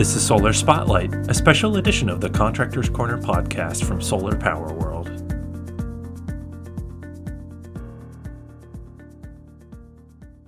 This is Solar Spotlight, a special edition of the Contractors Corner podcast from Solar Power World.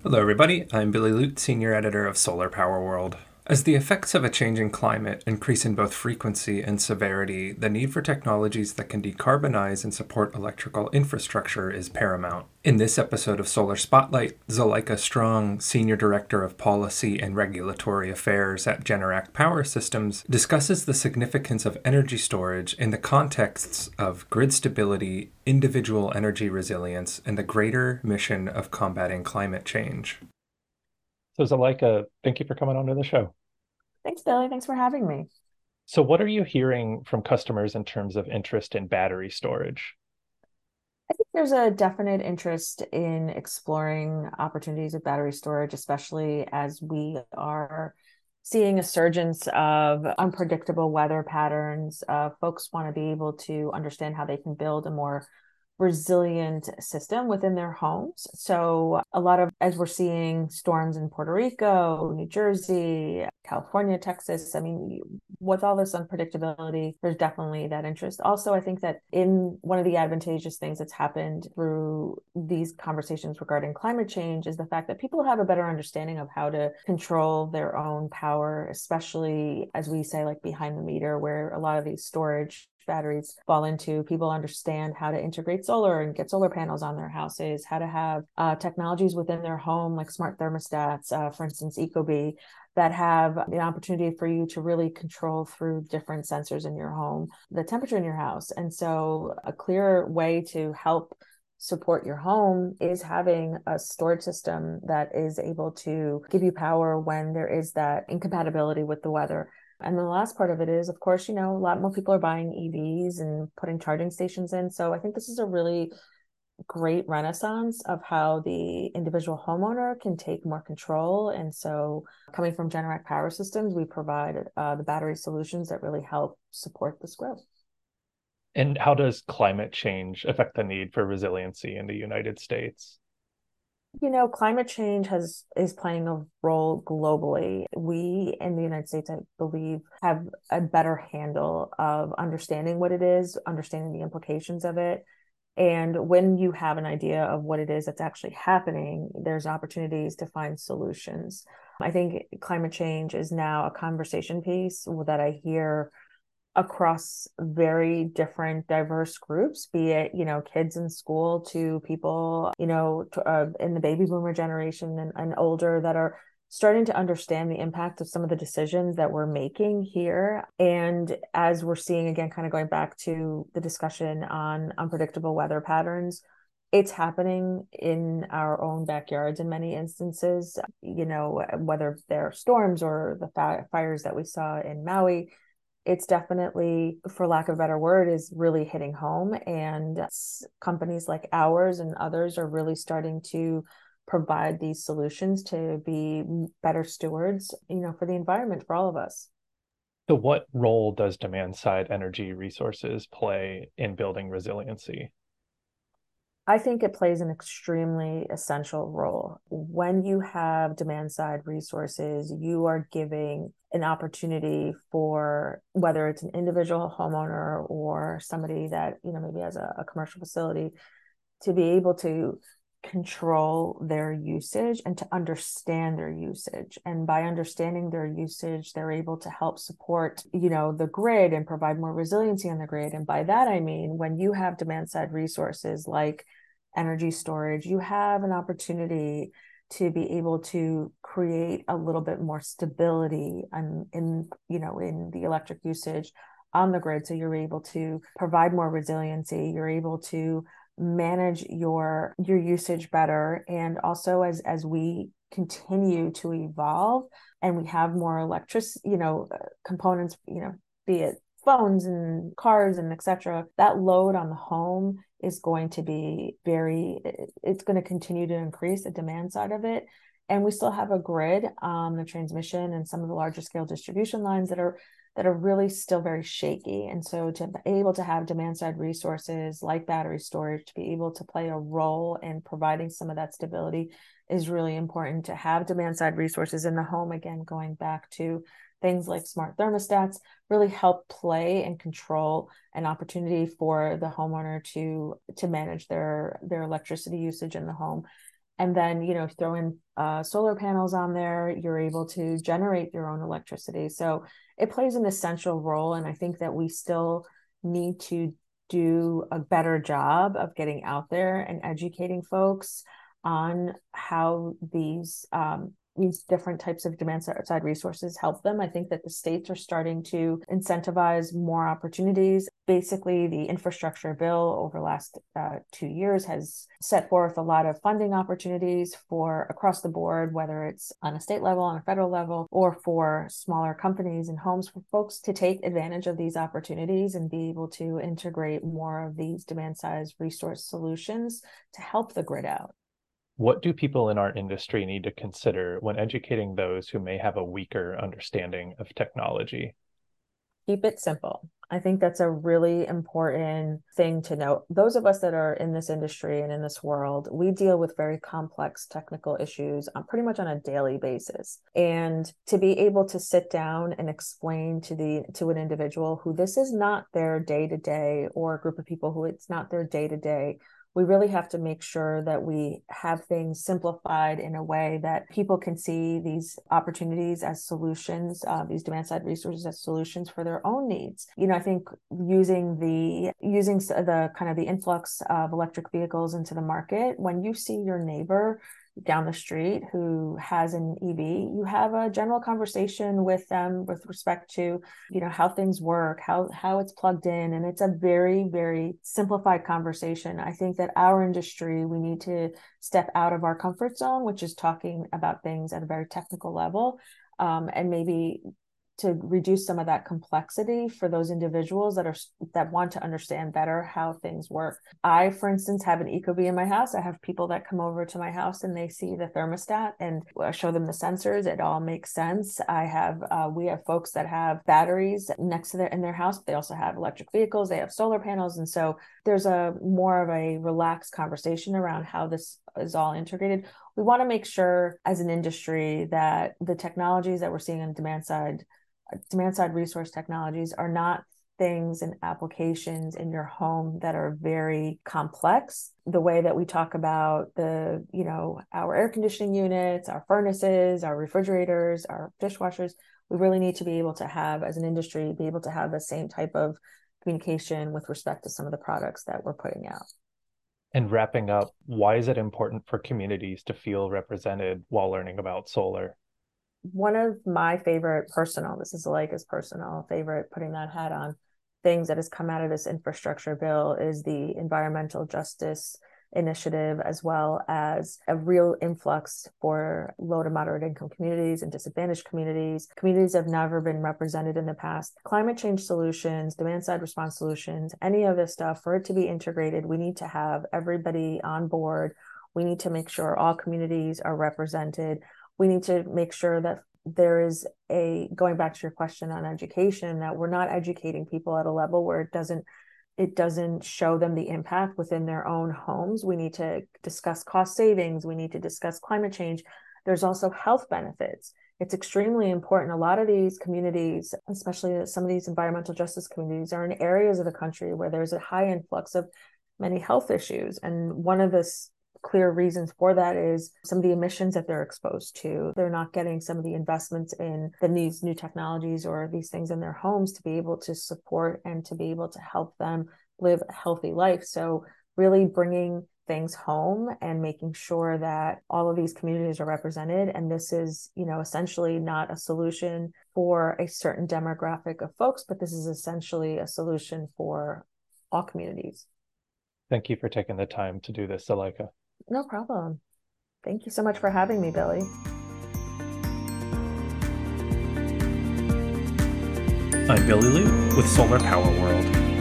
Hello, everybody. I'm Billy Ludt, Senior Editor of Solar Power World. As the effects of a changing climate increase in both frequency and severity, the need for technologies that can decarbonize and support electrical infrastructure is paramount. In this episode of Solar Spotlight, Zolaikha Strong, Senior Director of Policy and Regulatory Affairs at Generac Power Systems, discusses the significance of energy storage in the contexts of grid stability, individual energy resilience, and the greater mission of combating climate change. So, Zolaikha, thank you for coming on to the show. Thanks, Billy. Thanks for having me. So, what are you hearing from customers in terms of interest in battery storage? I think there's a definite interest in exploring opportunities with battery storage, especially as we are seeing a surgence of unpredictable weather patterns. Uh, folks want to be able to understand how they can build a more resilient system within their homes. So, a lot of, as we're seeing storms in Puerto Rico, New Jersey, California, Texas, I mean, with all this unpredictability, there's definitely that interest. Also, I think that in one of the advantageous things that's happened through these conversations regarding climate change is the fact that people have a better understanding of how to control their own power, especially as we say, like behind the meter, where a lot of these storage batteries fall into. People understand how to integrate solar and get solar panels on their houses, how to have uh, technologies within their home, like smart thermostats, uh, for instance, Ecobee, that have an opportunity for you to really control through different sensors in your home the temperature in your house. And so, a clear way to help support your home is having a storage system that is able to give you power when there is that incompatibility with the weather. And the last part of it is, of course, you know, a lot more people are buying EVs and putting charging stations in. So I think this is a really great renaissance of how the individual homeowner can take more control. And so, coming from Generac Power Systems, we provide uh, the battery solutions that really help support this growth. And how does climate change affect the need for resiliency in the United States? You know climate change has is playing a role globally. We in the united states i believe have a better handle of understanding what it is understanding the implications of it. And when you have an idea of what it is that's actually happening there's opportunities to find solutions. I think climate change is now a conversation piece that i hear across very different diverse groups be it you know kids in school to people you know to, uh, in the baby boomer generation and, and older that are starting to understand the impact of some of the decisions that we're making here. And as we're seeing again kind of going back to the discussion on unpredictable weather patterns it's happening in our own backyards in many instances you know whether they're storms or the fires that we saw in maui it's definitely for lack of a better word is really hitting home and companies like ours and others are really starting to provide these solutions to be better stewards you know for the environment for all of us. So what role does demand side energy resources play in building resiliency I think it plays an extremely essential role. When you have demand side resources, you are giving an opportunity for whether it's an individual homeowner or somebody that, you know, maybe has a, a commercial facility to be able to control their usage and to understand their usage. And by understanding their usage they're able to help support you know the grid and provide more resiliency on the grid. And by that i mean when you have demand side resources like energy storage you have an opportunity to be able to create a little bit more stability and in you know in the electric usage on the grid. So you're able to provide more resiliency. You're able to manage your your usage better. And also as as we continue to evolve and we have more electric you know uh, components you know be it phones and cars and etc that load on the home is going to be very it's going to continue to increase the demand side of it. And we still have a grid um, the transmission and some of the larger scale distribution lines that are that are really still very shaky. And so to be able to have demand side resources like battery storage to be able to play a role in providing some of that stability is really important to have demand side resources in the home again going back to things like smart thermostats really help play and control an opportunity for the homeowner to to manage their their electricity usage in the home and then you know throw in uh, solar panels on there you're able to generate your own electricity. So it plays an essential role and i think that we still need to do a better job of getting out there and educating folks on how these um, these different types of demand side resources help them. I think that the states are starting to incentivize more opportunities. Basically, the infrastructure bill over the last uh, two years has set forth a lot of funding opportunities for across the board, whether it's on a state level, on a federal level, or for smaller companies and homes for folks to take advantage of these opportunities and be able to integrate more of these demand side resource solutions to help the grid out. What do people in our industry need to consider when educating those who may have a weaker understanding of technology? Keep it simple. I think that's a really important thing to note. Those of us that are in this industry and in this world, we deal with very complex technical issues on pretty much on a daily basis. And to be able to sit down and explain to the to an individual who this is not their day to day or a group of people who it's not their day to day we really have to make sure that we have things simplified in a way that people can see these opportunities as solutions, uh, these demand side resources as solutions for their own needs. You know, I think using the using the kind of the influx of electric vehicles into the market, when you see your neighbor down the street who has an EV, you have a general conversation with them with respect to, you know, how things work, how how it's plugged in, and it's a very very simplified conversation. I think that our industry we need to step out of our comfort zone, which is talking about things at a very technical level, um, and maybe to reduce some of that complexity for those individuals that are that want to understand better how things work. I, for instance, have an ecobee in my house. I have people that come over to my house and they see the thermostat and I show them the sensors. It all makes sense. I have uh, we have folks that have batteries next to their in their house. They also have electric vehicles. They have solar panels, and so there's a more of a relaxed conversation around how this is all integrated. We want to make sure as an industry that the technologies that we're seeing on demand side demand side resource technologies are not things and applications in your home that are very complex. The way that we talk about the you know our air conditioning units our furnaces our refrigerators our dishwashers we really need to be able to have as an industry be able to have the same type of communication with respect to some of the products that we're putting out. And wrapping up why is it important for communities to feel represented while learning about solar? One of my favorite personal, this is like his personal favorite, putting that hat on, things that has come out of this infrastructure bill is the environmental justice initiative, as well as a real influx for low to moderate income communities and disadvantaged communities. Communities have never been represented in the past. Climate change solutions, demand side response solutions, any of this stuff, for it to be integrated, we need to have everybody on board. We need to make sure all communities are represented we need to make sure that there is a going back to your question on education that we're not educating people at a level where it doesn't it doesn't show them the impact within their own homes. We need to discuss cost savings. We need to discuss climate change. There's also health benefits. It's extremely important. A lot of these communities especially some of these environmental justice communities are in areas of the country where there's a high influx of many health issues. And one of the clear reasons for that is some of the emissions that they're exposed to. They're not getting some of the investments in the, these new technologies or these things in their homes to be able to support and to be able to help them live a healthy life. So, really bringing things home and making sure that all of these communities are represented and this is you know essentially not a solution for a certain demographic of folks but this is essentially a solution for all communities thank you for taking the time to do this Zolaikha. No problem. Thank you so much for having me, Billy. I'm Billy Ludt with Solar Power World.